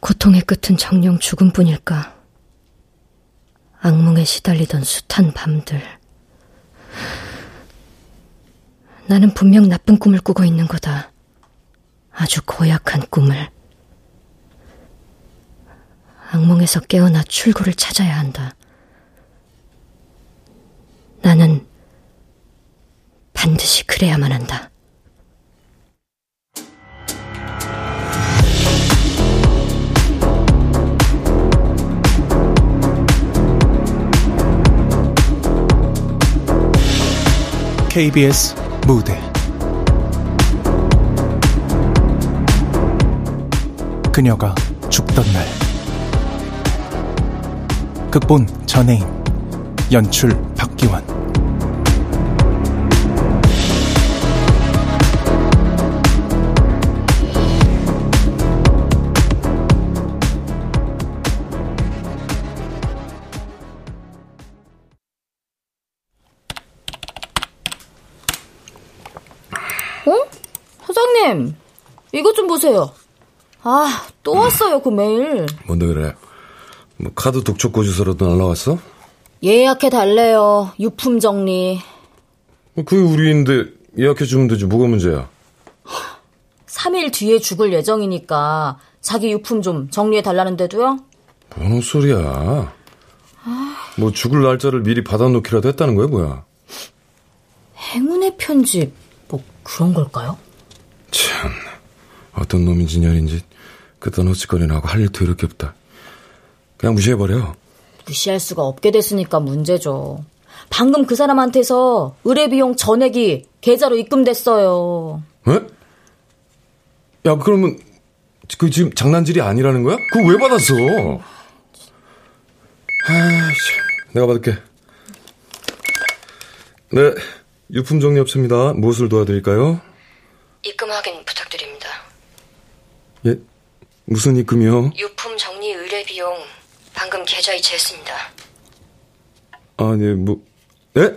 고통의 끝은 정령 죽음뿐일까? 악몽에 시달리던 숱한 밤들. 나는 분명 나쁜 꿈을 꾸고 있는 거다. 아주 고약한 꿈을. 악몽에서 깨어나 출구를 찾아야 한다. 나는 반드시 그래야만 한다. KBS 무대. 그녀가 죽던 날. 극본 전혜인 연출 박기환 보세요. 아, 또 왔어요, 그 메일. 뭔데 그래? 뭐 카드 독촉고 주소라도 날라왔어? 예약해 달래요. 유품 정리. 뭐 그게 우리인데 예약해 주면 되지. 뭐가 문제야? 3일 뒤에 죽을 예정이니까 자기 유품 좀 정리해 달라는데도요? 뭔 소리야? 뭐 죽을 날짜를 미리 받아놓기라도 했다는 거야, 뭐야? 행운의 편집, 뭐 그런 걸까요? 참, 어떤 놈인 진열인지 그딴 헛짓거리나 하고 할 일도 이렇게 없다. 그냥 무시해버려. 무시할 수가 없게 됐으니까 문제죠. 방금 그 사람한테서 의뢰비용 전액이 계좌로 입금됐어요. 에? 야, 그러면 그 지금 장난질이 아니라는 거야? 그거 왜 받았어? 아이씨, 내가 받을게. 네, 유품 정리업체입니다. 무엇을 도와드릴까요? 입금 확인 부탁드립니다. 예? 무슨 입금이요? 유품 정리 의뢰 비용 방금 계좌 이체했습니다. 아, 네, 뭐, 네?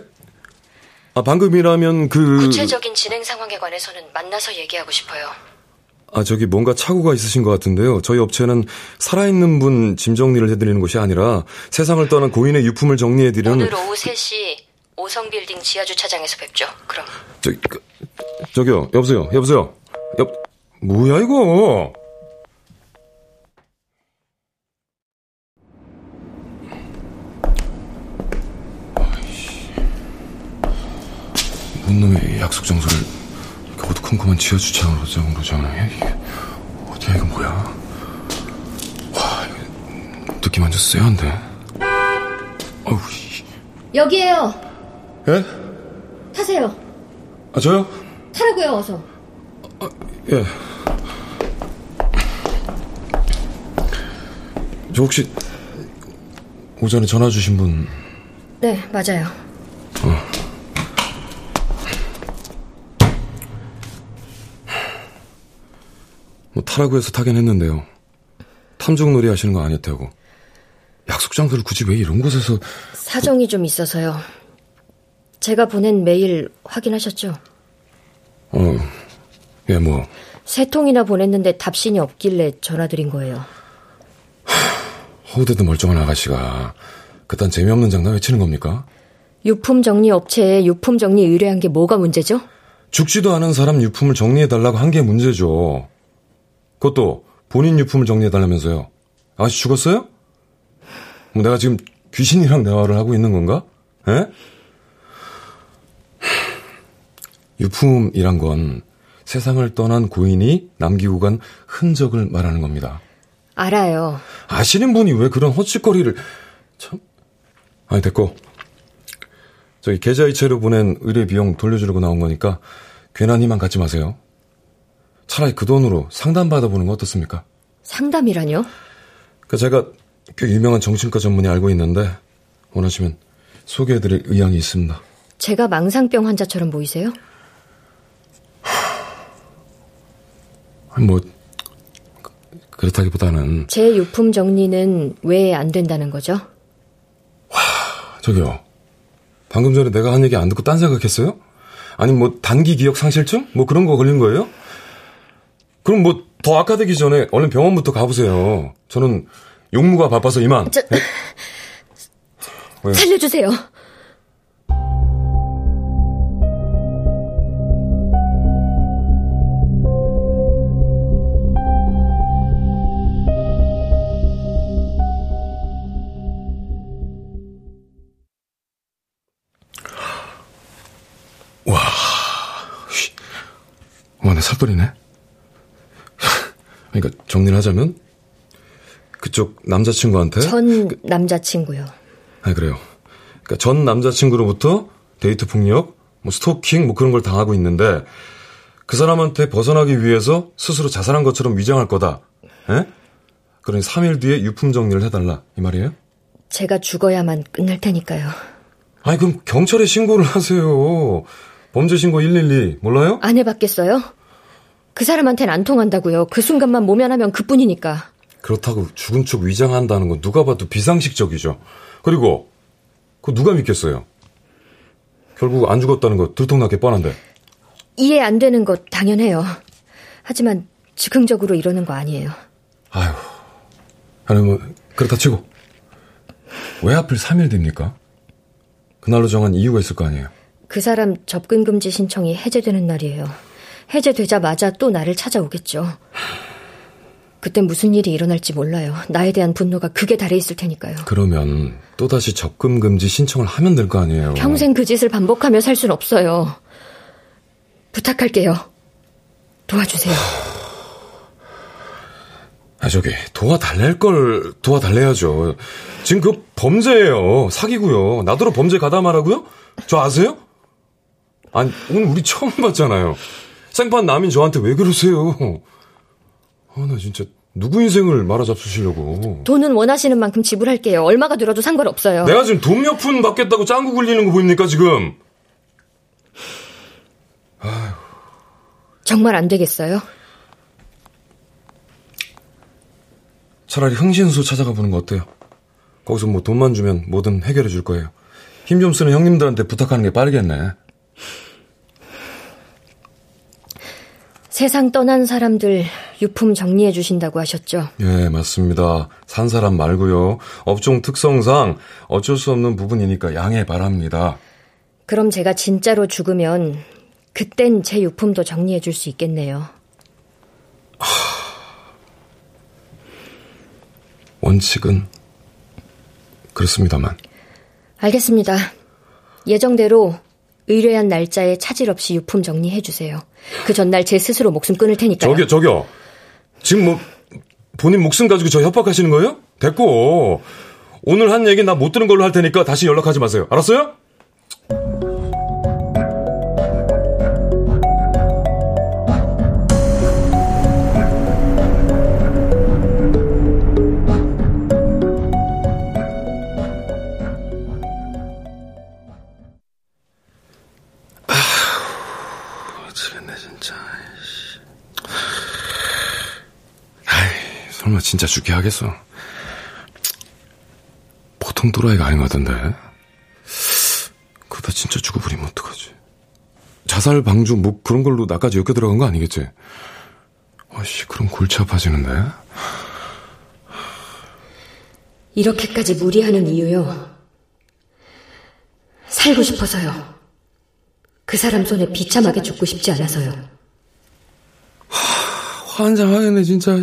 아, 방금이라면 그. 구체적인 진행 상황에 관해서는 만나서 얘기하고 싶어요. 아, 저기 뭔가 착오가 있으신 것 같은데요. 저희 업체는 살아있는 분 짐 정리를 해드리는 것이 아니라 세상을 떠난 고인의 유품을 정리해드리는. 오늘 오후 3시 오성 빌딩 지하주차장에서 뵙죠. 그럼. 저기, 그, 저기요, 여보세요, 여보세요. 여, 뭐야, 이거? 뭔 놈의 약속 장소를 이렇게 어두컴컴한 지하 주차장으로 장으로 정해? 이게 어디야, 이거 뭐야? 와, 이거 느낌 완전 쎄한데? 어우, 여기에요. 예? 타세요. 아, 저요? 타라고요, 어서. 아, 예. 저 혹시 오전에 전화 주신 분? 네, 맞아요. 어. 뭐 타라고 해서 타긴 했는데요. 탐정놀이 하시는 거 아니었다고. 약속 장소를 굳이 왜 이런 곳에서 사정이 좀 있어서요. 제가 보낸 메일 확인하셨죠? 어, 예, 뭐. 세 통이나 보냈는데 답신이 없길래 전화드린 거예요. 허우대도 멀쩡한 아가씨가 그딴 재미없는 장난 외치는 겁니까? 유품 정리 업체에 유품 정리 의뢰한 게 뭐가 문제죠? 죽지도 않은 사람 유품을 정리해달라고 한 게 문제죠. 그것도 본인 유품을 정리해달라면서요. 아가씨 죽었어요? 뭐 내가 지금 귀신이랑 대화를 하고 있는 건가? 에? 유품이란 건 세상을 떠난 고인이 남기고 간 흔적을 말하는 겁니다. 알아요. 아시는 분이 왜 그런 헛짓거리를 참 아니 됐고 저기 계좌 이체로 보낸 의뢰 비용 돌려주려고 나온 거니까 괜한 희망 갖지 마세요. 차라리 그 돈으로 상담 받아보는 거 어떻습니까? 상담이라뇨? 그 제가 꽤 유명한 정신과 전문의 알고 있는데 원하시면 소개해드릴 의향이 있습니다. 제가 망상병 환자처럼 보이세요? 뭐 그렇다기보다는 제 유품 정리는 왜 안 된다는 거죠? 저기요. 방금 전에 내가 한 얘기 안 듣고 딴 생각했어요? 아니 뭐 단기 기억 상실증? 뭐 그런 거 걸린 거예요? 그럼 뭐 더 악화되기 전에 얼른 병원부터 가보세요. 저는 용무가 바빠서 이만. 저, 살려주세요. 살벌이네. 그러니까 정리를 하자면 그쪽 남자친구한테 전 남자친구요. 아 그래요. 그러니까 전 남자친구로부터 데이트 폭력, 뭐 스토킹 뭐 그런 걸 당하고 있는데 그 사람한테 벗어나기 위해서 스스로 자살한 것처럼 위장할 거다. 에? 그러니 3일 뒤에 유품 정리를 해달라 이 말이에요? 제가 죽어야만 끝날 테니까요. 아니 그럼 경찰에 신고를 하세요. 범죄 신고 112 몰라요? 안 해봤겠어요? 그 사람한테는 안 통한다고요. 그 순간만 모면하면 그뿐이니까. 그렇다고 죽은 척 위장한다는 건 누가 봐도 비상식적이죠. 그리고 그 누가 믿겠어요? 결국 안 죽었다는 거 들통나게 뻔한데. 이해 안 되는 것 당연해요. 하지만 즉흥적으로 이러는 거 아니에요. 아유, 아니 뭐 그렇다 치고 왜 하필 3일 됩니까? 그날로 정한 이유가 있을 거 아니에요. 그 사람 접근 금지 신청이 해제되는 날이에요. 해제되자마자 또 나를 찾아오겠죠. 그때 무슨 일이 일어날지 몰라요. 나에 대한 분노가 극에 달해 있을 테니까요. 그러면 또다시 접근 금지 신청을 하면 될 거 아니에요. 평생 그 짓을 반복하며 살 순 없어요. 부탁할게요. 도와주세요. 아 저기 도와달랠 걸 도와달래야죠. 지금 그 범죄예요. 사기고요. 나더러 범죄 가담하라고요? 저 아세요? 아니 오늘 우리 처음 봤잖아요. 생판 남인 저한테 왜 그러세요? 아, 나 진짜 누구 인생을 말아잡수시려고. 돈은 원하시는 만큼 지불할게요. 얼마가 들어도 상관없어요. 내가 지금 돈 몇 푼 받겠다고 짱구 굴리는 거 보입니까, 지금? 아휴. 정말 안 되겠어요? 차라리 흥신소 찾아가 보는 거 어때요? 거기서 뭐 돈만 주면 뭐든 해결해 줄 거예요. 힘 좀 쓰는 형님들한테 부탁하는 게 빠르겠네. 세상 떠난 사람들 유품 정리해 주신다고 하셨죠? 예, 맞습니다. 산 사람 말고요. 업종 특성상 어쩔 수 없는 부분이니까 양해 바랍니다. 그럼 제가 진짜로 죽으면 그땐 제 유품도 정리해 줄 수 있겠네요. 원칙은 그렇습니다만. 알겠습니다. 예정대로 의뢰한 날짜에 차질 없이 유품 정리해 주세요. 그 전날 제 스스로 목숨 끊을 테니까요. 저기요, 저기요. 지금 뭐 본인 목숨 가지고 저 협박하시는 거예요? 됐고 오늘 한 얘기 나 못 들은 걸로 할 테니까 다시 연락하지 마세요. 알았어요? 진짜 죽게 하겠어? 보통 또라이가 아닌 것 같던데. 그러다 진짜 죽어버리면 어떡하지? 자살 방조 뭐 그런 걸로 나까지 엮여 들어간 거 아니겠지? 아씨 그럼 골치 아파지는데. 이렇게까지 무리하는 이유요. 살고 싶어서요. 그 사람 손에 비참하게 죽고 싶지 않아서요. 하, 환장하겠네 진짜.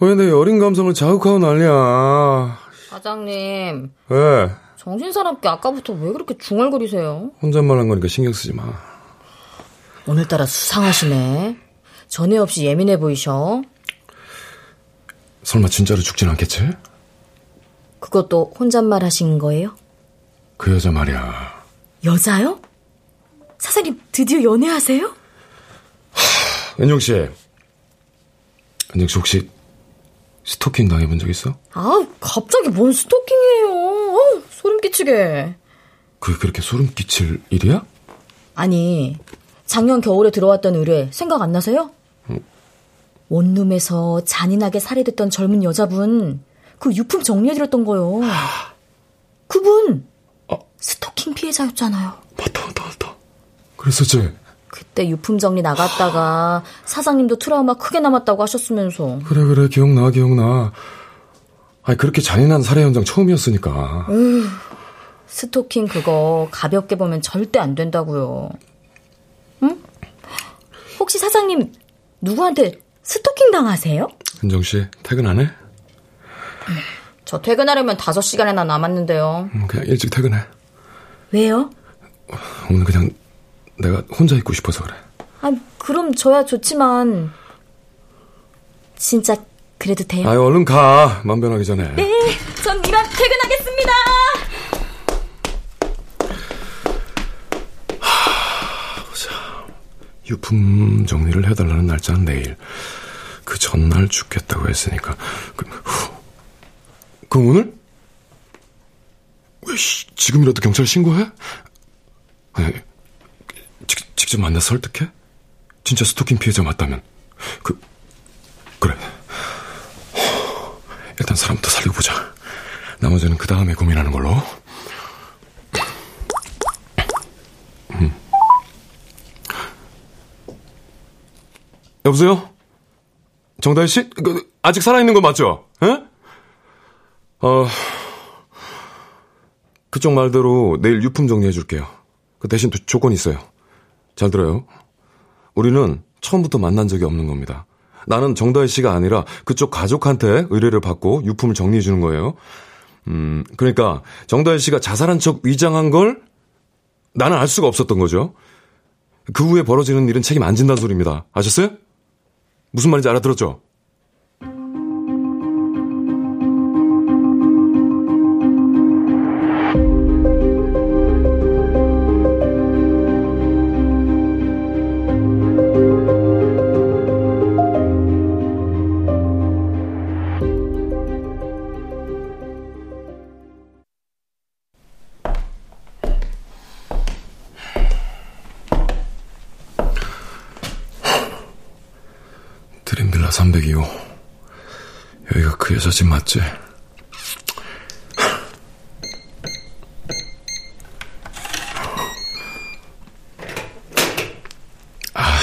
왜내 어린 감성을 자극하고 난리야. 사장님. 왜? 정신사납게 아까부터 왜 그렇게 중얼거리세요? 혼잣말 한 거니까 신경 쓰지 마. 오늘따라 수상하시네. 전에 없이 예민해 보이셔. 설마 진짜로 죽진 않겠지? 그것도 혼잣말 하신 거예요? 그 여자 말이야. 여자요? 사장님 드디어 연애하세요? 하, 은영 씨. 은영 씨 혹시 스토킹 당해본 적 있어? 아, 갑자기 뭔 스토킹이에요. 어, 소름 끼치게. 그게 그렇게 소름 끼칠 일이야? 아니, 작년 겨울에 들어왔던 의뢰 생각 안 나세요? 응. 원룸에서 잔인하게 살해됐던 젊은 여자분 그 유품 정리해드렸던 거요. 그분 어. 스토킹 피해자였잖아요. 맞다, 맞다, 맞다. 그랬었지. 그때 유품 정리 나갔다가 사장님도 트라우마 크게 남았다고 하셨으면서. 그래 그래 기억나 기억나. 아니 그렇게 잔인한 살해 현장 처음이었으니까. 으, 스토킹 그거 가볍게 보면 절대 안 된다고요. 응? 혹시 사장님 누구한테 스토킹 당하세요? 은정 씨 퇴근하네? 저 퇴근하려면 5시간이나 남았는데요. 음, 그냥 일찍 퇴근해. 왜요? 오늘 그냥 내가 혼자 있고 싶어서 그래. 아, 그럼 저야 좋지만 진짜 그래도 돼요? 아유 얼른 가. 맘 변하기 전에. 네, 전 이만 퇴근하겠습니다. 유품 정리를 해달라는 날짜는 내일. 그 전날 죽겠다고 했으니까. 그, 후. 그럼 오늘? 왜 씨, 지금이라도 경찰 신고해? 아니, 직, 직접 만나 설득해? 진짜 스토킹 피해자 맞다면. 그, 그래. 일단 사람부터 살리고 보자. 나머지는 그 다음에 고민하는 걸로. 음. 여보세요? 정다희 씨? 그, 아직 살아있는 거 맞죠? 에? 어, 그쪽 말대로 내일 유품 정리해 줄게요. 그 대신 조건이 있어요. 잘 들어요. 우리는 처음부터 만난 적이 없는 겁니다. 나는 정다희 씨가 아니라 그쪽 가족한테 의뢰를 받고 유품을 정리해 주는 거예요. 음, 그러니까 정다희 씨가 자살한 척 위장한 걸 나는 알 수가 없었던 거죠. 그 후에 벌어지는 일은 책임 안 진다는 소리입니다. 아셨어요? 무슨 말인지 알아들었죠? 여기가 그 여자 집 맞지? 아,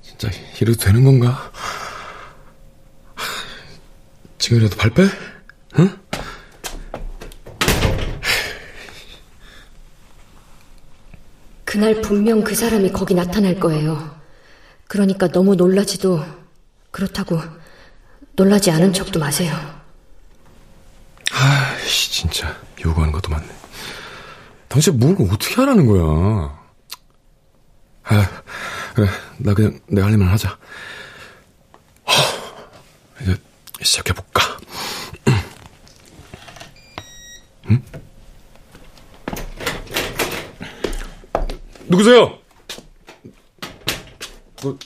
진짜 이래도 되는 건가? 지금이라도 발 빼? 응? 그날 분명 그 사람이 거기 나타날 거예요. 그러니까 너무 놀라지도 그렇다고 놀라지 않은 척도 마세요. 아이씨 진짜 요구하는 것도 많네. 당신 뭘 어떻게 하라는 거야? 아 그래 나 그냥 내가 할 일만 하자. 허, 이제 시작해 볼까? 응? 누구세요? 그,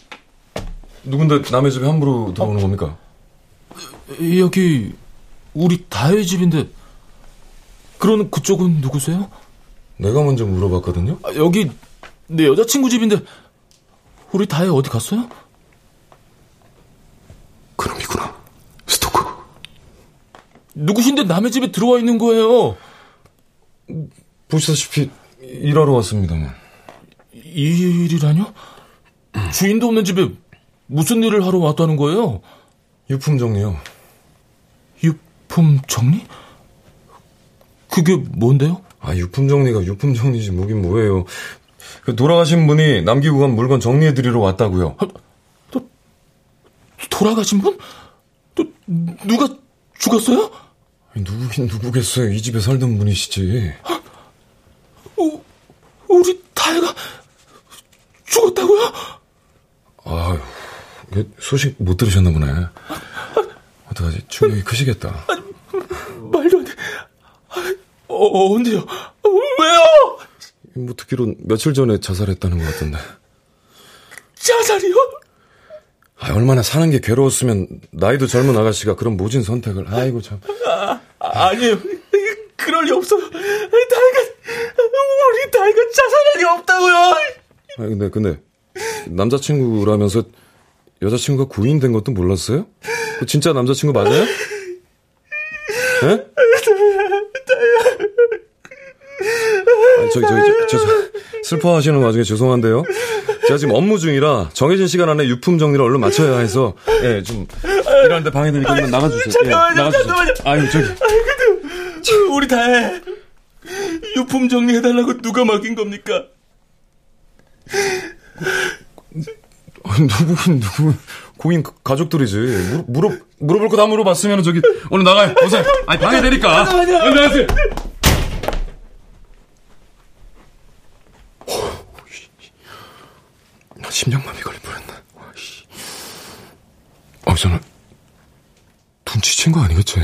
누군데 남의 집에 함부로 들어오는 겁니까? 여기 우리 다혜 집인데 그런 그쪽은 누구세요? 내가 먼저 물어봤거든요. 아, 여기 내 여자친구 집인데 우리 다혜 어디 갔어요? 그놈이구나. 스토커. 누구신데 남의 집에 들어와 있는 거예요? 보시다시피 일하러 왔습니다만. 일이라뇨? 주인도 없는 집에 무슨 일을 하러 왔다는 거예요? 유품 정리요. 유품 정리? 그게 뭔데요? 아, 유품 정리가 유품 정리지 뭐긴 뭐예요. 그 돌아가신 분이 남기고 간 물건 정리해드리러 왔다고요. 아, 또 돌아가신 분? 또 누가 죽었어요? 누구긴 누구겠어요. 이 집에 살던 분이시지. 우, 우리 다혜가 죽었다고요? 아유, 소식 못 들으셨나 보네. 어떡하지? 충격이 크시겠다. 아니, 말도 안 돼. 어, 언제요? 왜요? 뭐 듣기론 며칠 전에 자살했다는 것 같던데. 자살이요? 아, 얼마나 사는 게 괴로웠으면 나이도 젊은 아가씨가 그런 모진 선택을. 아이고 참. 아, 아니에요. 그럴 리 없어요. 다이가 우리 다이가 자살할 리 없다고요. 아니 근데 근데 남자친구라면서 여자친구가 구인된 것도 몰랐어요? 그 진짜 남자친구 맞아요? 예? 아니, 저기 저기 저, 저, 저, 슬퍼하시는 와중에 죄송한데요. 제가 지금 업무 중이라 정해진 시간 안에 유품 정리를 얼른 마쳐야 해서 예, 좀 일하는데 방해되니까 나가주세요. 잠깐만요, 예, 나가주세요. 잠깐만요. 아유, 저기. 아이, 근데 우리 다 해. 유품 정리해달라고 누가 맡긴 겁니까? 누구긴 누구 고인 가족들이지. 물어, 물어 물어 볼 거 다 물어봤으면 저기 오늘 나가요. 오세요 아니 방해되니까? 얼른 나가세요. 심장마비 걸릴 뻔했네 어 저는 눈치챈 거 아니겠지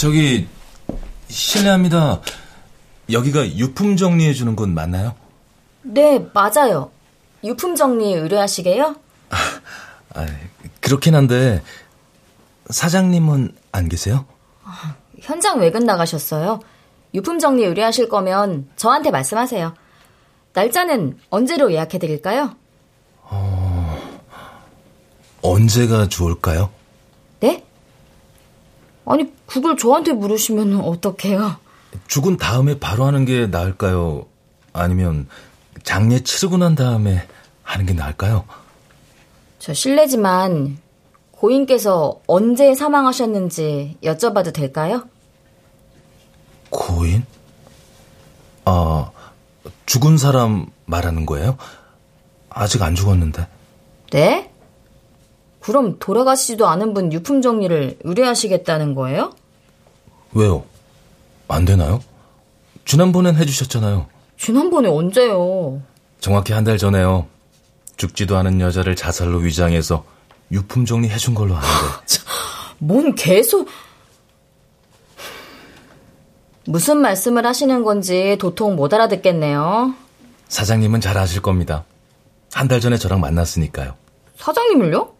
저기 실례합니다. 여기가 유품 정리해 주는 곳 맞나요? 네, 맞아요. 유품 정리 의뢰하시게요? 아, 그렇긴 한데 사장님은 안 계세요? 현장 외근 나가셨어요. 유품 정리 의뢰하실 거면 저한테 말씀하세요. 날짜는 언제로 예약해 드릴까요? 언제가 좋을까요? 네? 아니, 그걸 저한테 물으시면 어떡해요? 죽은 다음에 바로 하는 게 나을까요? 아니면 장례 치르고 난 다음에 하는 게 나을까요? 저 실례지만 고인께서 언제 사망하셨는지 여쭤봐도 될까요? 고인? 아, 죽은 사람 말하는 거예요? 아직 안 죽었는데. 네? 그럼 돌아가시지도 않은 분 유품 정리를 의뢰하시겠다는 거예요? 왜요? 안 되나요? 지난번엔 해주셨잖아요. 지난번에 언제요? 정확히 한 달 전에요. 죽지도 않은 여자를 자살로 위장해서 유품 정리해준 걸로 아는데. 뭔 계속 무슨 말씀을 하시는 건지 도통 못 알아듣겠네요. 사장님은 잘 아실 겁니다. 한 달 전에 저랑 만났으니까요. 사장님을요?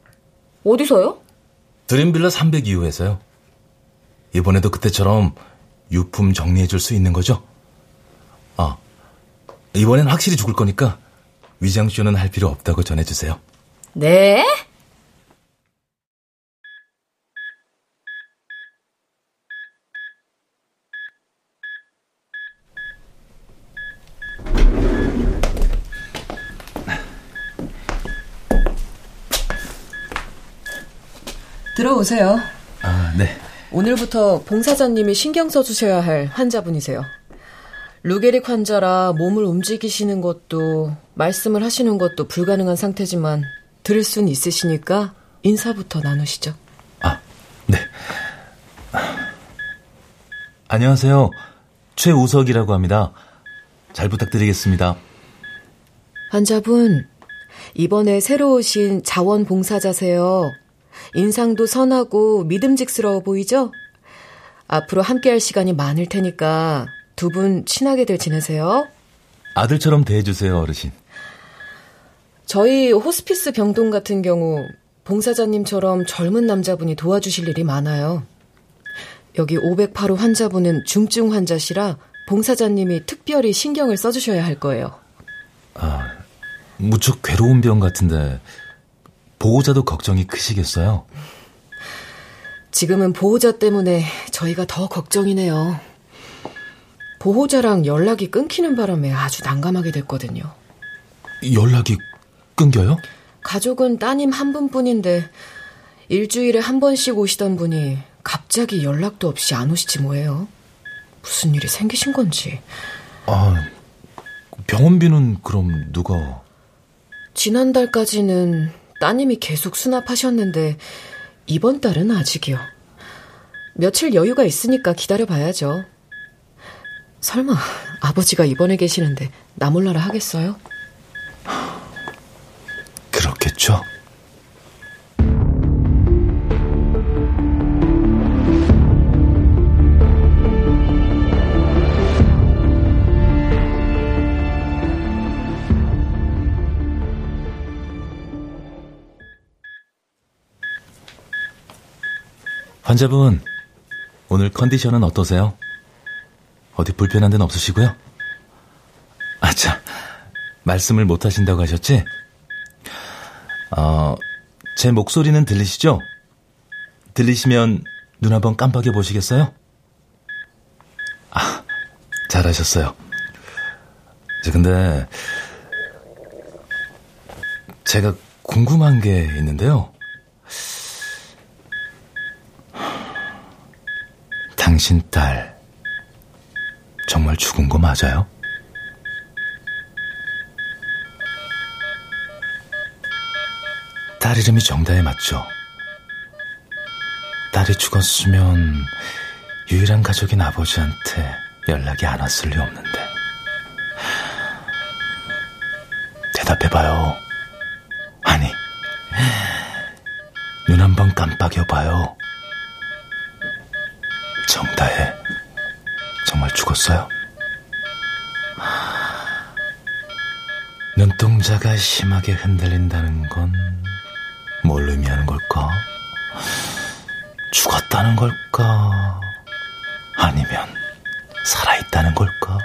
어디서요? 드림빌라 302호에서요. 이번에도 그때처럼 유품 정리해줄 수 있는 거죠? 아, 이번엔 확실히 죽을 거니까 위장쇼는 할 필요 없다고 전해주세요. 네? 들어오세요. 아, 네. 오늘부터 봉사자님이 신경 써주셔야 할 환자분이세요. 루게릭 환자라 몸을 움직이시는 것도 말씀을 하시는 것도 불가능한 상태지만 들을 순 있으시니까 인사부터 나누시죠. 아, 네. 안녕하세요. 최우석이라고 합니다. 잘 부탁드리겠습니다. 환자분, 이번에 새로 오신 자원봉사자세요. 인상도 선하고 믿음직스러워 보이죠? 앞으로 함께 할 시간이 많을 테니까 두 분 친하게들 지내세요. 아들처럼 대해주세요, 어르신. 저희 호스피스 병동 같은 경우 봉사자님처럼 젊은 남자분이 도와주실 일이 많아요. 여기 508호 환자분은 중증 환자시라 봉사자님이 특별히 신경을 써주셔야 할 거예요. 아, 무척 괴로운 병 같은데 보호자도 걱정이 크시겠어요? 지금은 보호자 때문에 저희가 더 걱정이네요. 보호자랑 연락이 끊기는 바람에 아주 난감하게 됐거든요. 연락이 끊겨요? 가족은 따님 한 분뿐인데 일주일에 한 번씩 오시던 분이 갑자기 연락도 없이 안 오시지 뭐예요. 무슨 일이 생기신 건지. 아, 병원비는 그럼 누가? 지난달까지는 따님이 계속 수납하셨는데 이번 달은 아직이요. 며칠 여유가 있으니까 기다려봐야죠. 설마 아버지가 입원해 계시는데 나 몰라라 하겠어요? 그렇겠죠. 환자분, 오늘 컨디션은 어떠세요? 어디 불편한 데는 없으시고요? 아차, 말씀을 못 하신다고 하셨지? 어, 제 목소리는 들리시죠? 들리시면 눈 한번 깜빡여 보시겠어요? 아, 잘하셨어요. 저 근데 제가 궁금한 게 있는데요. 당신 딸 정말 죽은 거 맞아요? 딸 이름이 정다혜 맞죠? 딸이 죽었으면 유일한 가족인 아버지한테 연락이 안 왔을 리 없는데. 대답해봐요. 아니, 눈 한 번 깜빡여봐요. 정다혜, 정말 죽었어요? 눈동자가 심하게 흔들린다는 건 뭘 의미하는 걸까? 죽었다는 걸까? 아니면 살아있다는 걸까?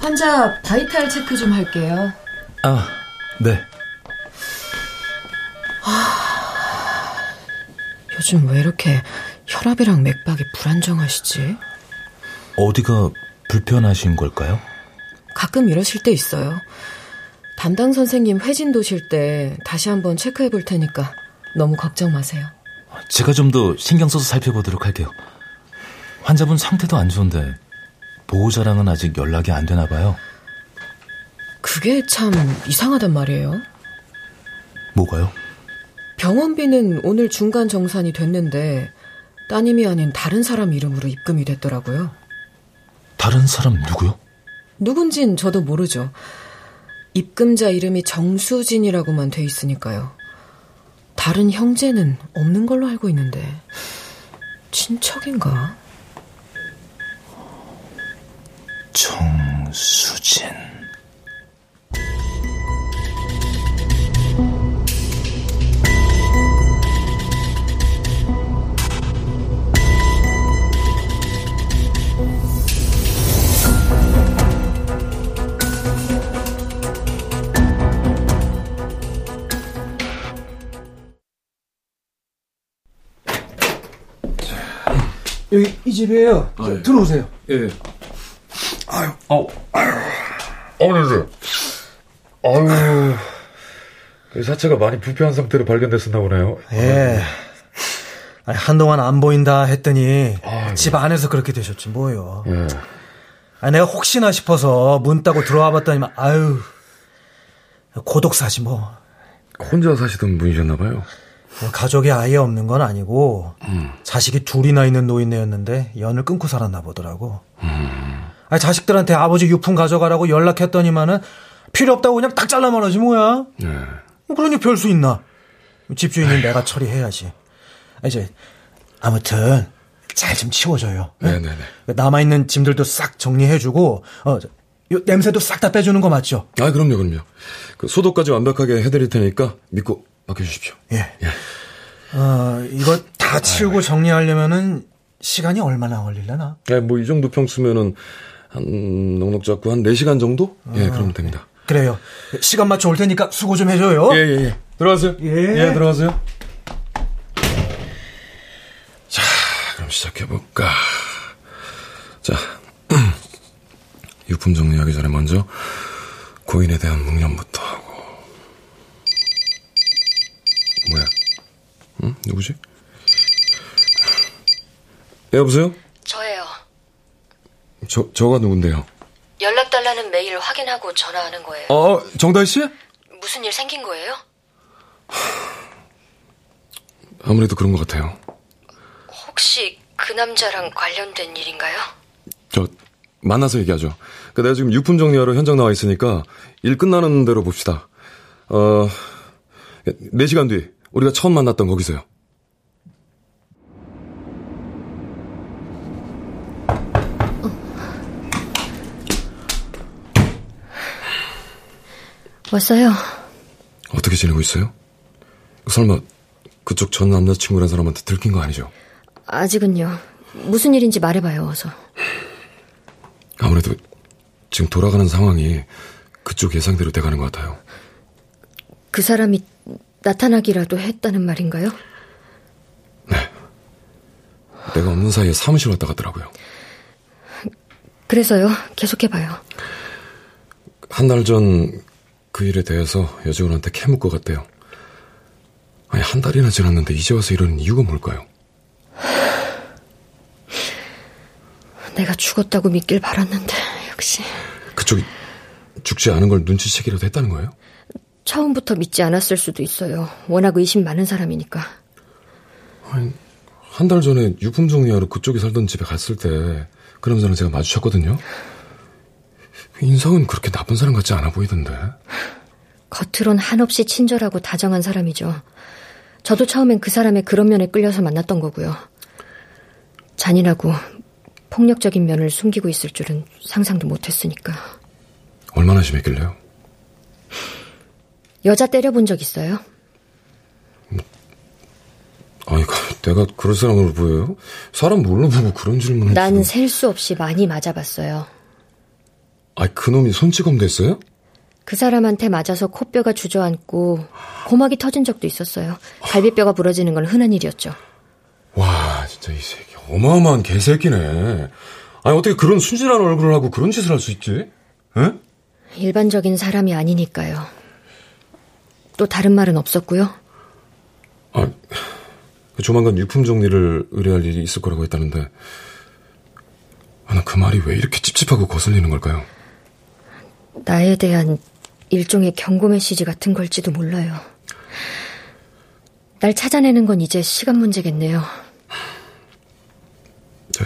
환자 바이탈 체크 좀 할게요. 아, 네. 요즘 왜 이렇게 혈압이랑 맥박이 불안정하시지? 어디가 불편하신 걸까요? 가끔 이러실 때 있어요. 담당 선생님 회진 도실 때 다시 한번 체크해 볼 테니까 너무 걱정 마세요. 제가 좀 더 신경 써서 살펴보도록 할게요. 환자분 상태도 안 좋은데 보호자랑은 아직 연락이 안 되나 봐요. 그게 참 이상하단 말이에요. 뭐가요? 병원비는 오늘 중간 정산이 됐는데 따님이 아닌 다른 사람 이름으로 입금이 됐더라고요. 다른 사람 누구요? 누군진 저도 모르죠. 입금자 이름이 정수진이라고만 돼 있으니까요. 다른 형제는 없는 걸로 알고 있는데 친척인가? 정수진. 여기 이 집이에요. 아, 예. 들어오세요. 예. 아유, 아우, 아유, 어느새. 아유, 그 사체가 많이 부패한 상태로 발견됐었나 보네요. 예. 아니, 한동안 안 보인다 했더니 아이고. 집 안에서 그렇게 되셨지 뭐요. 예. 아 내가 혹시나 싶어서 문 따고 들어와 봤더니만 아유 고독사지 뭐. 혼자 사시던 분이셨나 봐요. 뭐 가족이 아예 없는 건 아니고 자식이 둘이나 있는 노인네였는데 연을 끊고 살았나 보더라고. 아니, 자식들한테 아버지 유품 가져가라고 연락했더니만은 필요 없다고 그냥 딱 잘라 말하지 뭐야. 예. 뭐 그러니 별 수 있나. 집주인은 내가 처리해야지. 아, 이제 아무튼 잘 좀 치워줘요. 네네네. 남아 있는 짐들도 싹 정리해주고 어, 냄새도 싹 다 빼주는 거 맞죠? 아, 그럼요, 그럼요. 그 소독까지 완벽하게 해드릴 테니까 믿고 맡겨주십시오. 예. 어, 이거 다 치우고 정리하려면은 시간이 얼마나 걸리려나? 예, 뭐, 이 정도 평수면은, 한, 넉넉 잡고 한 4시간 정도? 예, 그러면 됩니다. 그래요. 시간 맞춰 올 테니까 수고 좀 해줘요. 예, 예, 예. 들어가세요. 예. 들어가세요. 자, 그럼 시작해볼까. 자, 유품 정리하기 전에 먼저 고인에 대한 묵념부터 하고. 뭐야? 응? 누구지? 예, 여보세요? 저예요. 저, 저가 누군데요? 연락 달라는 메일 확인하고 전화하는 거예요. 어, 정다희 씨? 무슨 일 생긴 거예요? 아무래도 그런 것 같아요. 혹시 그 남자랑 관련된 일인가요? 저, 만나서 얘기하죠. 그 내가 지금 유품 정리하러 현장 나와 있으니까 일 끝나는 대로 봅시다. 어, 4시간 뒤, 우리가 처음 만났던 거기서요. 왔어요. 어떻게 지내고 있어요? 설마, 그쪽 전 남자친구란 사람한테 들킨 거 아니죠? 아직은요. 무슨 일인지 말해봐요, 어서. 아무래도 지금 돌아가는 상황이 그쪽 예상대로 돼가는 것 같아요. 그 사람이 나타나기라도 했다는 말인가요? 네. 내가 없는 사이에 사무실 왔다 갔더라고요. 그래서요. 계속해봐요. 한 달 전 그 일에 대해서 여직원한테 캐묻 것 같대요. 아니, 한 달이나 지났는데 이제 와서 이러는 이유가 뭘까요? 내가 죽었다고 믿길 바랐는데, 역시. 그쪽이 죽지 않은 걸 눈치채기라도 했다는 거예요? 처음부터 믿지 않았을 수도 있어요. 워낙 의심 많은 사람이니까. 한 달 전에 유품 정리하러 그쪽에 살던 집에 갔을 때, 그 남자는 제가 마주쳤거든요. 인성은 그렇게 나쁜 사람 같지 않아 보이던데. 겉으론 한없이 친절하고 다정한 사람이죠. 저도 처음엔 그 사람의 그런 면에 끌려서 만났던 거고요. 잔인하고 폭력적인 면을 숨기고 있을 줄은 상상도 못했으니까. 얼마나 심했길래요? 여자 때려본 적 있어요? 아니, 내가 그럴 사람으로 보여요? 사람 뭘로 보고 그런 질문을. 난 셀 수 없이 많이 맞아봤어요. 아, 그놈이 손찌검 됐어요? 그 사람한테 맞아서 코뼈가 주저앉고 고막이 터진 적도 있었어요. 갈비뼈가 부러지는 건 흔한 일이었죠. 와, 진짜 이 새끼 어마어마한 개새끼네. 아니 어떻게 그런 순진한 얼굴을 하고 그런 짓을 할 수 있지? 에? 일반적인 사람이 아니니까요. 또 다른 말은 없었고요. 아, 조만간 유품 정리를 의뢰할 일이 있을 거라고 했다는데, 아, 나그 말이 왜 이렇게 찝찝하고 거슬리는 걸까요? 나에 대한 일종의 경고 메시지 같은 걸지도 몰라요. 날 찾아내는 건 이제 시간 문제겠네요. 저,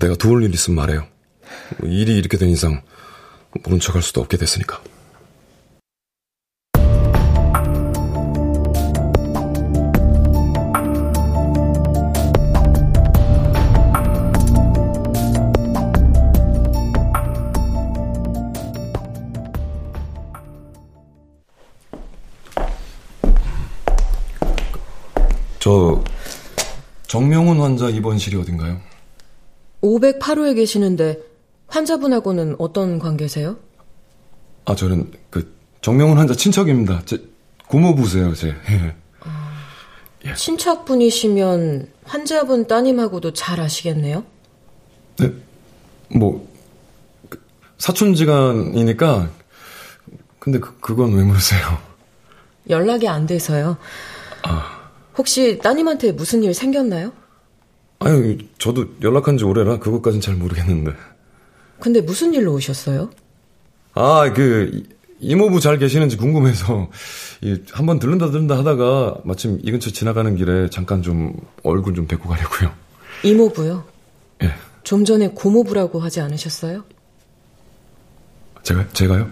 내가 도울 일 있으면 말해요. 뭐 일이 이렇게 된 이상 모른 척할 수도 없게 됐으니까. 저 정명훈 환자 입원실이 어딘가요? 508호에 계시는데 환자분하고는 어떤 관계세요? 아 저는 그 정명훈 환자 친척입니다. 제 고모부세요, 제. 예. 친척분이시면 환자분 따님하고도 잘 아시겠네요? 네, 뭐 그, 사촌지간이니까. 근데 그, 그건 왜 물으세요? 연락이 안 돼서요. 아. 혹시 따님한테 무슨 일 생겼나요? 아유, 저도 연락한 지 오래라 그것까진 잘 모르겠는데. 근데 무슨 일로 오셨어요? 아, 그 이모부 잘 계시는지 궁금해서 한번 들른다 들른다 하다가 마침 이 근처 지나가는 길에 잠깐 좀 얼굴 좀 뵙고 가려고요. 이모부요? 예. 좀 전에 고모부라고 하지 않으셨어요? 제가 제가요?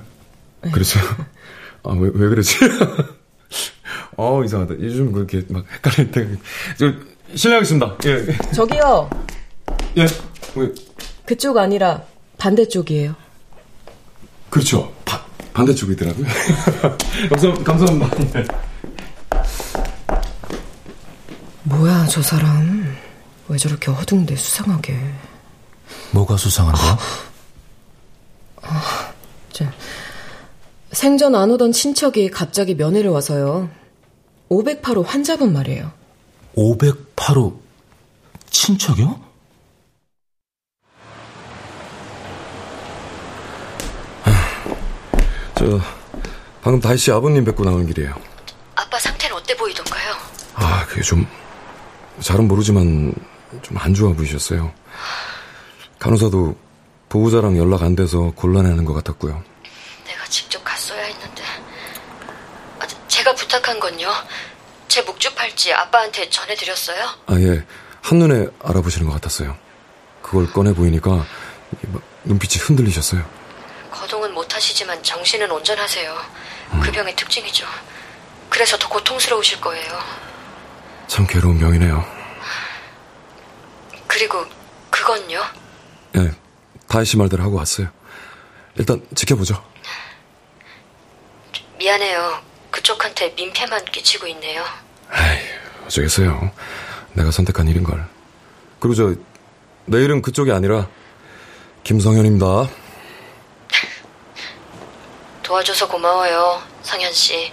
네. 그랬어요. 아, 왜, 왜 그러지? 어, 이상하다. 요즘 그렇게 막 헷갈릴 때. 저, 실례하겠습니다. 예. 저기요. 예. 왜? 그쪽 아니라 반대쪽이에요. 그렇죠. 바, 반대쪽이더라고요. 감사, 감사합니다. 네. 뭐야, 저 사람. 왜 저렇게 허둥대 수상하게. 뭐가 수상한데요? 아, 자, 생전 안 오던 친척이 갑자기 면회를 와서요. 508호 환자분 말이에요. 508호 친척이요? 저 방금 씨 아버님 뵙고 나오는 길이에요. 아빠 상태는 어때 보이던가요? 아, 그게 좀 잘은 모르지만 좀 안 좋아 보이셨어요. 간호사도 보호자랑 연락 안 돼서 곤란해하는 것 같았고요. 내가 직접 갔어야 했는데. 아, 제가 부탁한 건요. 제 묵주 팔찌 아빠한테 전해드렸어요? 아, 예. 한눈에 알아보시는 것 같았어요. 그걸 꺼내 보이니까 눈빛이 흔들리셨어요. 거동은 못하시지만 정신은 온전하세요. 음. 그 병의 특징이죠. 그래서 더 고통스러우실 거예요. 참 괴로운 병이네요. 그리고 그건요? 예, 다혜 씨 말대로 하고 왔어요. 일단 지켜보죠. 미안해요. 그쪽한테 민폐만 끼치고 있네요. 아이, 어쩌겠어요. 내가 선택한 일인걸. 그리고 저, 내일은 그쪽이 아니라, 김성현입니다. 도와줘서 고마워요, 성현 씨.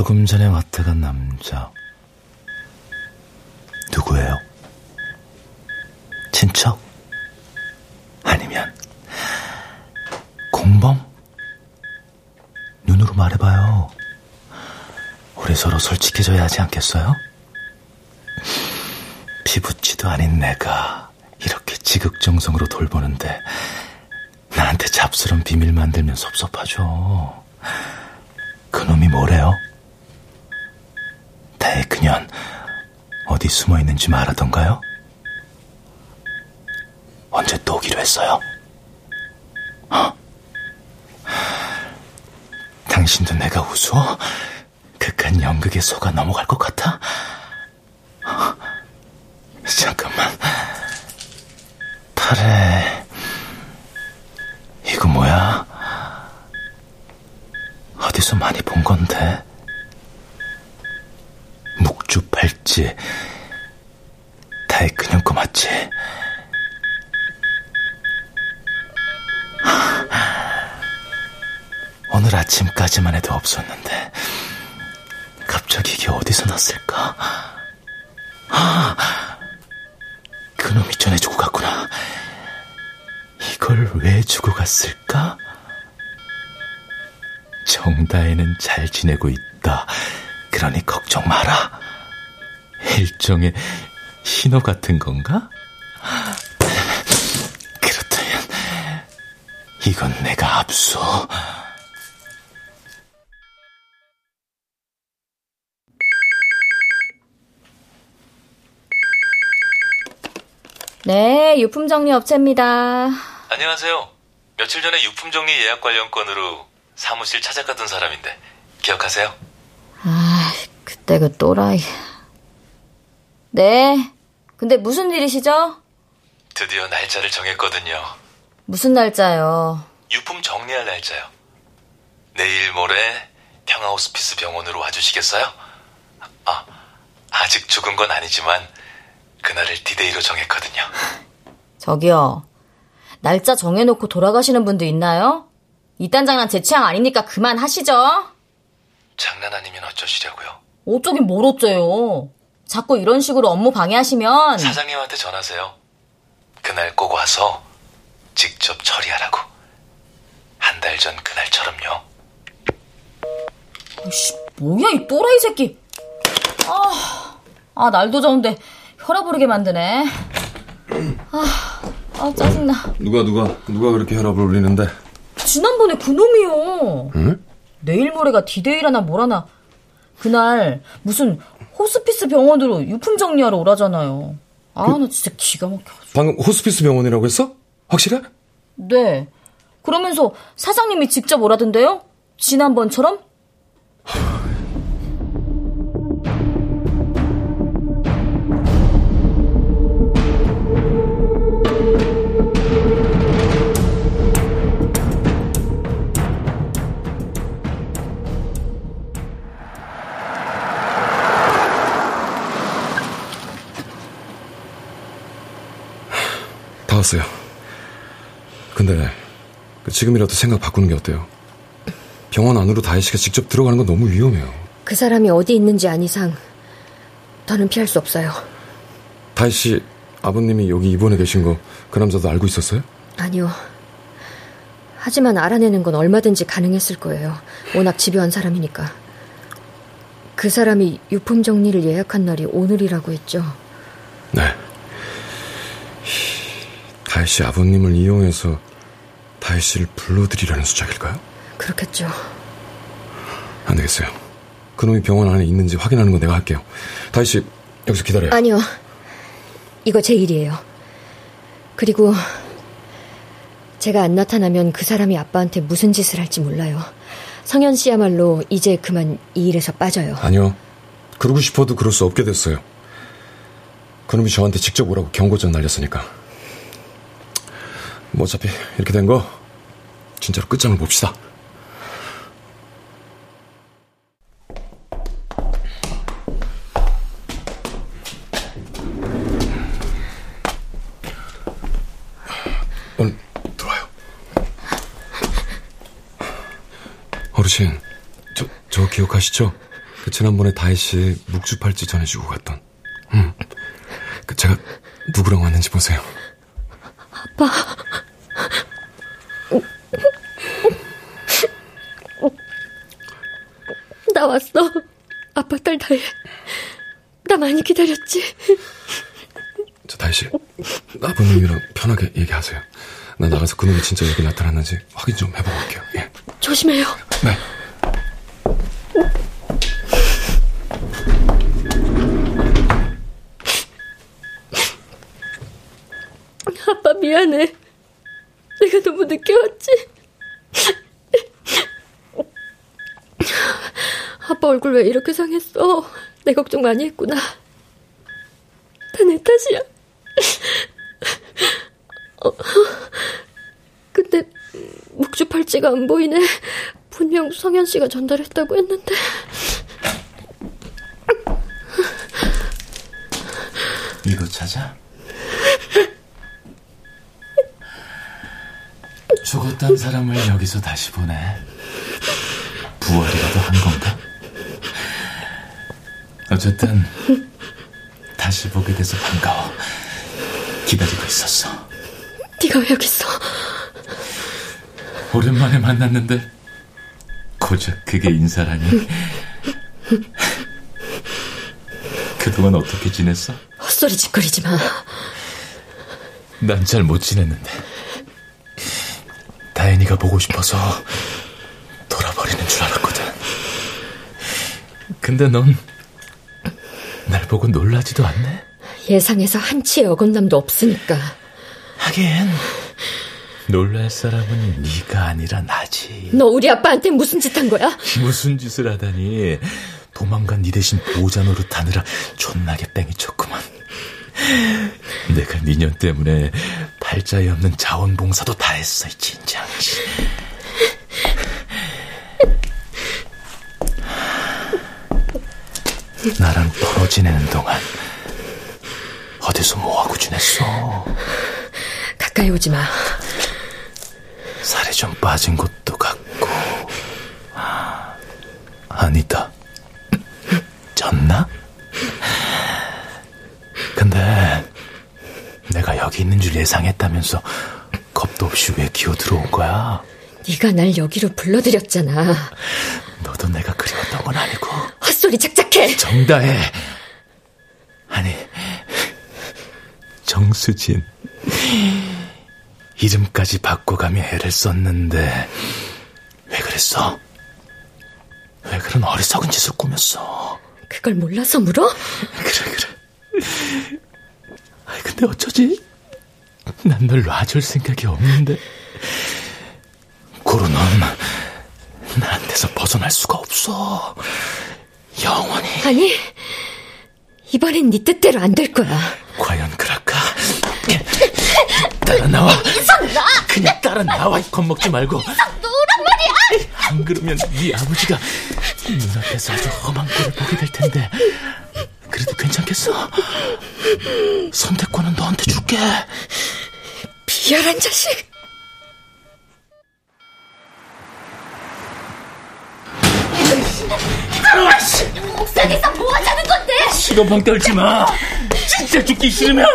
조금 전에 왔다 간 남자. 누구예요? 친척? 아니면 공범? 눈으로 말해봐요. 우리 서로 솔직해져야 하지 않겠어요? 피부치도 아닌 내가 이렇게 지극정성으로 돌보는데 나한테 잡스런 비밀 만들면 섭섭하죠. 그놈이 뭐래요? 그년 어디 숨어 있는지 말하던가요? 언제 또 오기로 했어요? 어? 당신도 내가 우스워? 극한 연극에 속아 넘어갈 것 같아? 어? 잠깐만. 팔에 이거 뭐야? 어디서 많이 본 건데? 묵주 팔찌 다의 그냥 거 맞지? 오늘 아침까지만 해도 없었는데 갑자기 이게 어디서 났을까? 아, 그놈이 전해주고 갔구나. 이걸 왜 주고 갔을까? 정다혜는 잘 지내고 있다. 그러니 걱정 마라. 일종의 신호 같은 건가? 그렇다면 이건 내가 앞서. 네, 유품 정리 업체입니다. 안녕하세요. 며칠 전에 유품 정리 예약 관련 건으로 사무실 찾아갔던 사람인데 기억하세요? 아, 그때 그 또라이. 네. 근데 무슨 일이시죠? 드디어 날짜를 정했거든요. 무슨 날짜요? 유품 정리할 날짜요. 내일 모레 평화호스피스 병원으로 와주시겠어요? 아, 아직 죽은 건 아니지만 그날을 디데이로 정했거든요. 저기요. 날짜 정해놓고 돌아가시는 분도 있나요? 이딴 장난 제 취향 아니니까 그만하시죠. 장난 아니면 어쩌시려고요? 어쩌긴 뭘 어째요. 자꾸 이런 식으로 업무 방해하시면 사장님한테 전하세요. 그날 꼭 와서 직접 처리하라고. 한 달 전 그날처럼요. 아이씨, 뭐야 이 또라이 새끼. 아, 아 날도 더운데 혈압 오르게 만드네. 아, 아 짜증나. 누가, 누가, 누가 그렇게 혈압을 올리는데? 지난번에 그놈이요. 응? 내일 모레가 디데이라나 뭐라나. 그날 무슨 호스피스 병원으로 유품 정리하러 오라잖아요. 아, 나 진짜 기가 막혀. 방금 호스피스 병원이라고 했어? 확실해? 네. 그러면서 사장님이 직접 오라던데요? 지난번처럼? 다 왔어요. 근데 그 지금이라도 생각 바꾸는 게 어때요? 병원 안으로 다혜 씨가 직접 들어가는 건 너무 위험해요. 그 사람이 어디 있는지 안 이상 더는 피할 수 없어요. 다혜 씨 아버님이 여기 입원해 계신 거 그 남자도 알고 있었어요? 아니요. 하지만 알아내는 건 얼마든지 가능했을 거예요. 워낙 집요한 사람이니까. 그 사람이 유품 정리를 예약한 날이 오늘이라고 했죠. 네. 다혜 씨 아버님을 이용해서 다혜 씨를 불러들이라는 수작일까요? 그렇겠죠. 안 되겠어요. 그놈이 병원 안에 있는지 확인하는 건 내가 할게요. 다혜 씨 여기서 기다려요. 아니요. 이거 제 일이에요. 그리고 제가 안 나타나면 그 사람이 아빠한테 무슨 짓을 할지 몰라요. 성현 씨야말로 이제 그만 이 일에서 빠져요. 아니요. 그러고 싶어도 그럴 수 없게 됐어요. 그놈이 저한테 직접 오라고 경고장 날렸으니까. 뭐 어차피 이렇게 된 거 진짜로 끝장을 봅시다. 오늘 들어와요. 어르신, 저, 저 기억하시죠? 그 지난번에 다혜 씨 묵주 팔찌 전해주고 갔던. 음. 그 제가 누구랑 왔는지 보세요. 아빠. 나 왔어. 아빠 딸 다혜. 나 많이 기다렸지. 저 다혜 씨, 아버님이랑 편하게 얘기하세요. 나 나가서 그놈이 진짜 여기 나타났는지 확인 좀 해보고 올게요. 예. 조심해요. 네. 아빠 미안해. 내가 너무 늦게 왔지. 아빠 얼굴 왜 이렇게 상했어? 내 걱정 많이 했구나. 다 내 탓이야. 어, 근데 묵주 팔찌가 안 보이네. 분명 성현 씨가 전달했다고 했는데. 이거 찾아? 죽었던 사람을 여기서 다시 보내. 부활이라도 한 건가? 어쨌든 다시 보게 돼서 반가워. 기다리고 있었어. 네가 왜 여기 있어? 오랜만에 만났는데 고작 그게 인사라니. 그동안 어떻게 지냈어? 헛소리 짓거리지 마. 난 잘 못 지냈는데. 다현이가 보고 싶어서 돌아버리는 줄 알았거든. 근데 넌날 보고 놀라지도 않네? 예상에서 한치의 어긋남도 없으니까. 하긴 놀랄 사람은 네가 아니라 나지. 너 우리 아빠한테 무슨 짓 한 거야? 무슨 짓을 하다니 도망간 네 대신 보자 노릇하느라 존나게 뺑이 쳤구만. 내가 니년 때문에 팔자에 없는 자원봉사도 다 했어, 이 진장. 나랑 떨어 지내는 동안 어디서 뭐하고 지냈어? 가까이 오지 마. 살이 좀 빠진 것도 같고 아니다 쪘나? 근데 내가 여기 있는 줄 예상했다면서 겁도 없이 왜 기어 들어온 거야? 네가 날 여기로 불러들였잖아. 너도 내가 그리웠던 건 아니고 헛소리 착착해. 정다해 아니 정수진 이름까지 바꿔가며 애를 썼는데 왜 그랬어? 왜 그런 어리석은 짓을 꾸몄어? 그걸 몰라서 물어? 그래 그래 아이 근데 어쩌지? 난 널 놔줄 생각이 없는데 고로 넌 나한테서 벗어날 수가 없어 영원히 아니, 이번엔 네 뜻대로 안 될 거야. 과연 그럴까? 따라 나와. 그냥 따라 나와. 겁먹지 말고. 노란 말이야! 안 그러면 네 아버지가 눈앞에서 아주 험한 꼴을 보게 될 텐데. 그래도 괜찮겠어? 선택권은 너한테 줄게. 비열한 자식. 따라와, 씨! 옥상에서 뭐 하자는 건데? 시건방 떨지 마. 진짜 죽기 싫으면.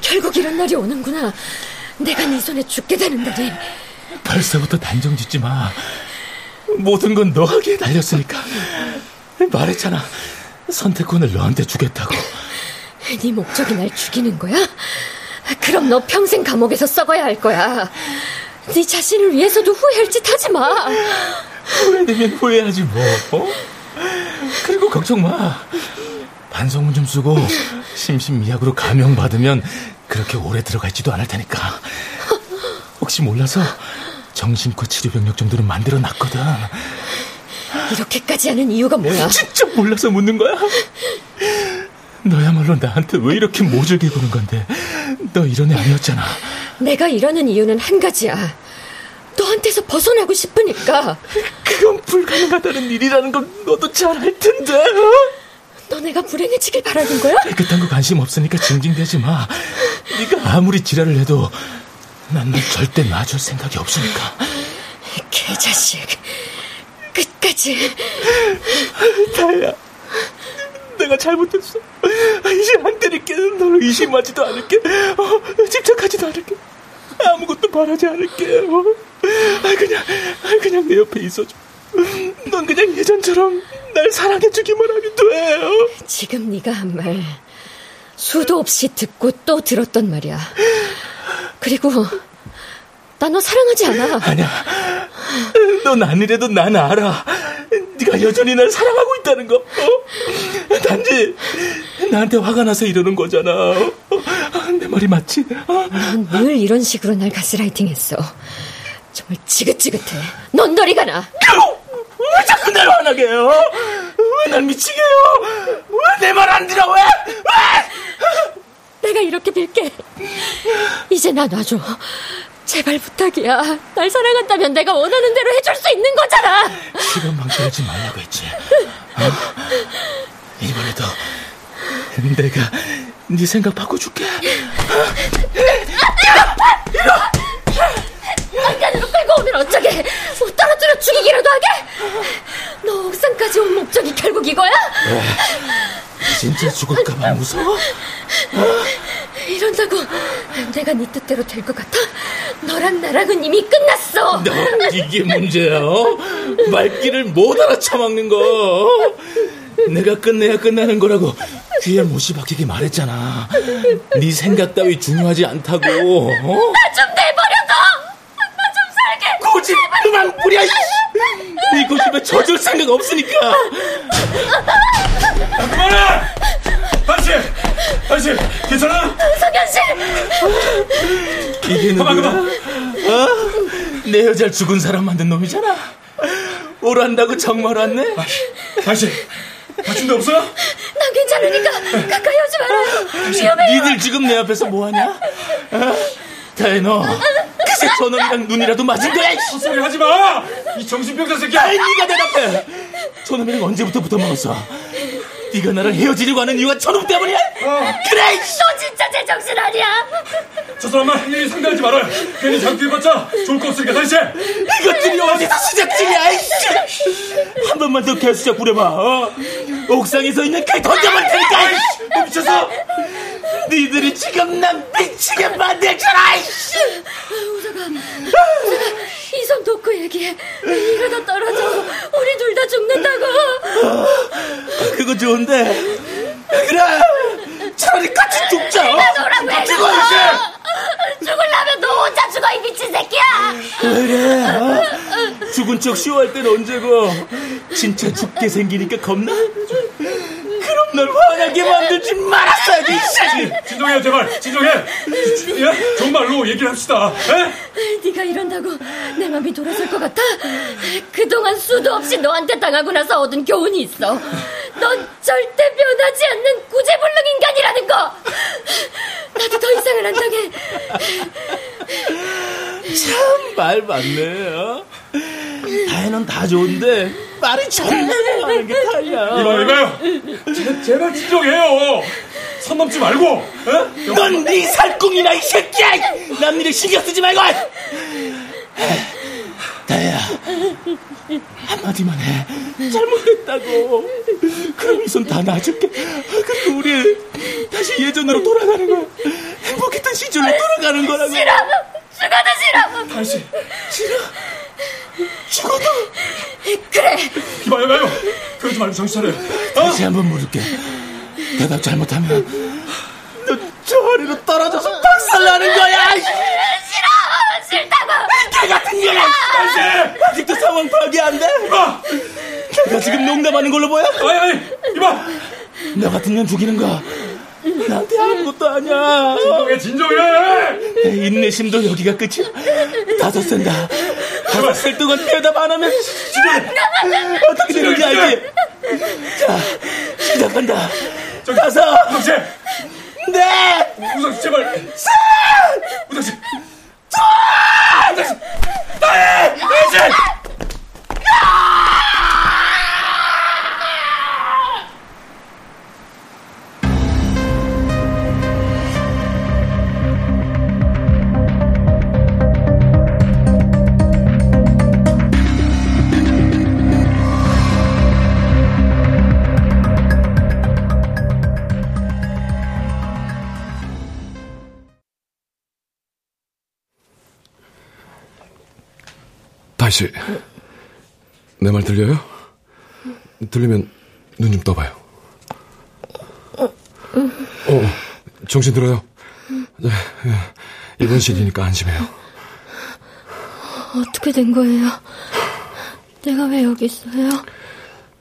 결국 이런 날이 오는구나. 내가 네 손에 죽게 되는 날이. 벌써부터 단정 짓지 마. 모든 건 너에게 달렸으니까. 말했잖아. 선택권을 너한테 주겠다고. 네 목적이 날 죽이는 거야? 그럼 너 평생 감옥에서 썩어야 할 거야. 네 자신을 위해서도 후회할 짓 하지 마. 후회되면 후회하지 뭐. 어? 그리고 걱정 마. 반성문 좀 쓰고 심신미약으로 감형받으면 그렇게 오래 들어가 있지도 않을 테니까. 혹시 몰라서 정신과 치료 병력 정도는 만들어 놨거든. 이렇게까지 하는 이유가 뭐야? 진짜 몰라서 묻는 거야? 너야말로 나한테 왜 이렇게 모질게 구는 건데? 너 이런 애 아니었잖아. 내가 이러는 이유는 한 가지야. 너한테서 벗어나고 싶으니까. 그건 불가능하다는 일이라는 건 너도 잘 알 텐데. 어? 너 내가 불행해지길 바라는 거야? 그딴 거 관심 없으니까 징징대지 마. 네가 아무리 지랄을 해도 난너 절대 놔줄 생각이 없으니까. 개자식. 끝까지. 다혜야. 내가 잘못했어. 이제 안 때릴게. 너를 의심하지도 않을게. 어, 집착하지도 않을게. 아무것도 바라지 않을게. 어? 그냥, 그냥 내 옆에 있어줘. 넌 그냥 예전처럼 날 사랑해주기만 하면 돼. 지금 네가 한 말 수도 없이 듣고 또 들었던 말이야. 그리고 나 너 사랑하지 않아. 아니야. 넌 아니래도 난 알아. 네가 여전히 날 사랑하고 있다는 거. 어? 단지 나한테 화가 나서 이러는 거잖아. 어? 내 말이 맞지? 어? 넌늘 이런 식으로 날 가스라이팅했어. 정말 지긋지긋해. 넌 너리가 나. 왜 자꾸 날 화나게 해요? 왜 날 미치게 해요? 왜 내 말 안 들어? 왜? 왜? 내가 이렇게 빌게. 이제 나 놔줘. 제발 부탁이야. 날 사랑한다면 내가 원하는 대로 해줄 수 있는 거잖아. 시간 망설이지 말라고 했지. 어? 이번에도 내가 네 생각 바꿔줄게. 안 간으로 끌고 오면 어쩌게? 못 떨어뜨려 죽이기라도 하게? 너 옥상까지 온 목적이 결국 이거야? 진짜 죽을까봐 무서워? 이런다고 내가 네 뜻대로 될 것 같아? 너랑 나랑은 이미 끝났어. 너 이게 문제야. 어? 말귀를 못 알아쳐먹는 거. 내가 끝내야 끝나는 거라고 귀에 못이 박히게 말했잖아. 네 생각 따위 중요하지 않다고. 어? 나좀 내버려둬. 나좀 살게. 고집 그만 부려. 이 고집에 져줄 생각 없으니까. 그만해! 아저씨! 아저씨, 괜찮아? 성현 씨. 이게 누구야? 그만, 어? 내 여자를 죽은 사람 만든 놈이잖아. 오란다고 정말 왔네? 아저씨, 다친 데 없어요? 난 괜찮으니까 가까이 오지 말아요. 위험해. 니들 지금 내 앞에서 뭐하냐? 어? 다혜 너 그새 저놈이랑 눈이라도 맞은 거야? 헛소리 하지 마! 이 정신병자 새끼야! 아이 네가 대답해. 저놈이랑 언제부터 붙어먹었어? 네가 나랑 헤어지려고 하는 이유가 저놈 때문이야? 그래! 이씨. 너 진짜 제정신 아니야. 저 사람만 일일이 상대하지 말아요. 괜히 장투해봤자 좋을 거 없으니까 다시 해! 이것들이 어디서 시작질이야? 한 번만 더 개수작 부려봐. 어? 옥상에서 있는 그 던져버릴 테니까. 이씨. 너 미쳤어? 니들이 지금 난 미치게 만들잖아. 이씨. 이손 놓고 얘기해. 이러다 떨어져. 우리 둘 다 죽는다고. 그거 좋은 데. 그래. 차라리 같이 죽자. 해. 죽어 이제. 죽을라면 너 혼자 죽어 이 미친 새끼야. 그래. 어? 죽은 척 쉬워할 땐 언제고. 진짜 죽게 생기니까 겁나. 널 화나게 만들지 말았어야지. 이. 진정해요, 제발! 진정해! 예? 정말로 얘기를 합시다. 예? 네가 이런다고 내 맘이 돌아설 것 같아? 그동안 수도 없이 너한테 당하고 나서 얻은 교훈이 있어. 넌 절대 변하지 않는 구제불능 인간이라는 거. 나도 더 이상은 안 당해. 참 말 맞네. 어? 다혜는 다 좋은데 말이 존나 많은 게 다야. 이봐요, 이봐요! 제, 제발 진정해요! 선 넘지 말고! 예? 넌네 살궁이나 이 새끼야! 남일을 신경 쓰지 말고! 다혜야 한마디만 해 잘못했다고 그럼 이손다 놔줄게 그리고 우리 다시 예전으로 돌아가는 거야 행복했던 시절로 돌아가는 거라고 싫어. 죽어도 싫어. 다시, 죽어도 그래. 이봐요, 이봐요! 그러지 말고 정신 차려요. 어? 다시 한번 물을게 대답 잘못하면 너저 아래로 떨어져서 박살나는 거야 이 싫어. 싫다고. 개 같은 년아 아직도 상황 파악이 안 돼? 이봐! 내가 지금 농담하는 걸로 보여? 아니, 아니! 이봐! 너 같은 년 죽이는 거 나한테 아무것도 아니야 진정해, 진정해! 내 인내심도 여기가 끝이야 다섯 센다 제발 설득은 대답 안 하면 어떻게 되는지 알지? 자, 시작한다. 가서. 우성 씨. 네. 씨 제발. 우 다시 내말 들려요? 들리면 눈 좀 떠봐요. 어, 정신 들어요. 네, 입원실이니까 안심해요. 어떻게 된 거예요? 내가 왜 여기 있어요?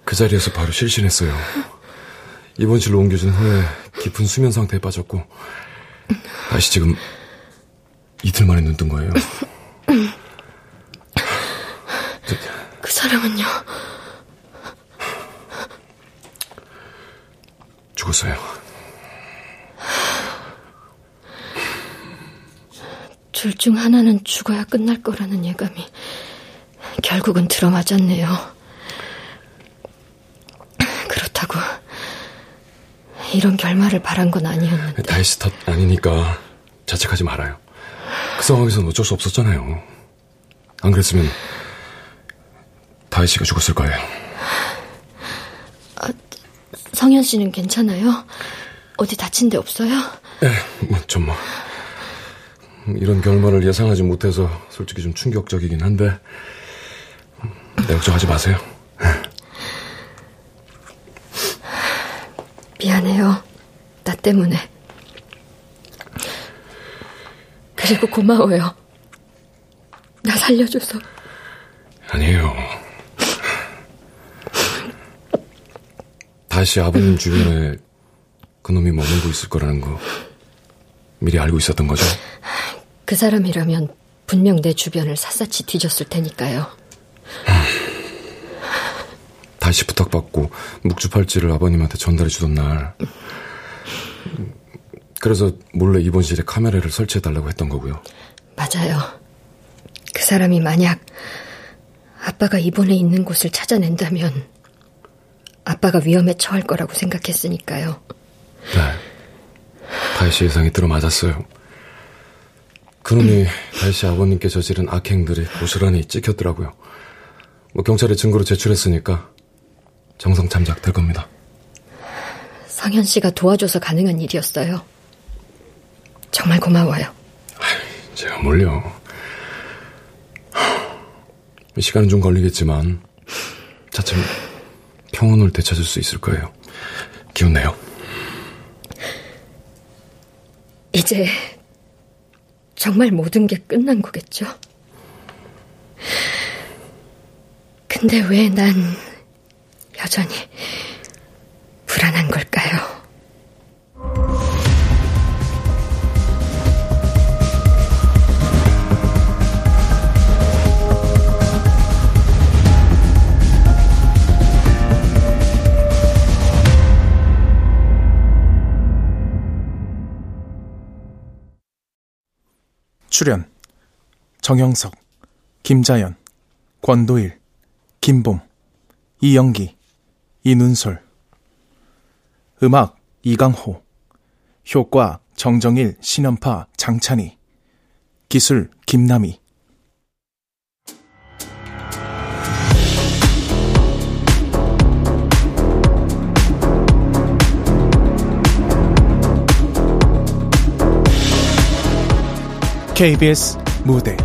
그 자리에서 바로 실신했어요. 입원실로 옮겨진 후에 깊은 수면 상태에 빠졌고 다시 지금 이틀 만에 눈 뜬 거예요. 그 사람은요? 죽었어요. 둘 중 하나는 죽어야 끝날 거라는 예감이 결국은 들어맞았네요. 그렇다고 이런 결말을 바란 건 아니었는데 다이스 탓 아니니까 자책하지 말아요. 그 상황에서는 어쩔 수 없었잖아요. 안 그랬으면 다이 씨가 죽었을 거예요. 성현 씨는 괜찮아요? 어디 다친 데 없어요? 예, 뭐, 좀 뭐. 이런 결말을 예상하지 못해서 솔직히 좀 충격적이긴 한데, 네, 걱정하지 마세요. 미안해요. 나 때문에. 그리고 고마워요. 나 살려줘서. 아니에요. 다시 아버님 주변에 그놈이 머물고 있을 거라는 거 미리 알고 있었던 거죠? 그 사람이라면 분명 내 주변을 샅샅이 뒤졌을 테니까요. 다시 부탁받고 묵주팔찌를 아버님한테 전달해 주던 날 그래서 몰래 입원실에 카메라를 설치해 달라고 했던 거고요. 맞아요. 그 사람이 만약 아빠가 입원해 있는 곳을 찾아낸다면 아빠가 위험에 처할 거라고 생각했으니까요. 네. 다이씨 예상이 들어맞았어요. 그놈이 다이씨 아버님께 저지른 악행들이 고스란히 찍혔더라고요. 뭐 경찰에 증거로 제출했으니까 정상 참작 될 겁니다. 성현 씨가 도와줘서 가능한 일이었어요. 정말 고마워요. 제가 뭘요. 시간은 좀 걸리겠지만 차츰 평온을 되찾을 수 있을 거예요. 기운 내요. 이제 정말 모든 게 끝난 거겠죠? 근데 왜 난 여전히 불안한 걸까요? 출연 정영석, 김자연, 권도일, 김봄, 이영기, 이눈솔. 음악 이강호. 효과 정정일, 신연파, 장찬희. 기술 김남희 KBS 무대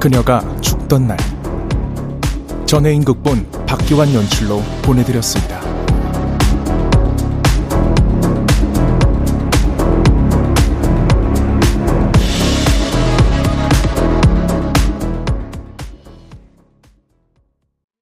그녀가 죽던 날 전혜인 극본 박기환 연출로 보내드렸습니다.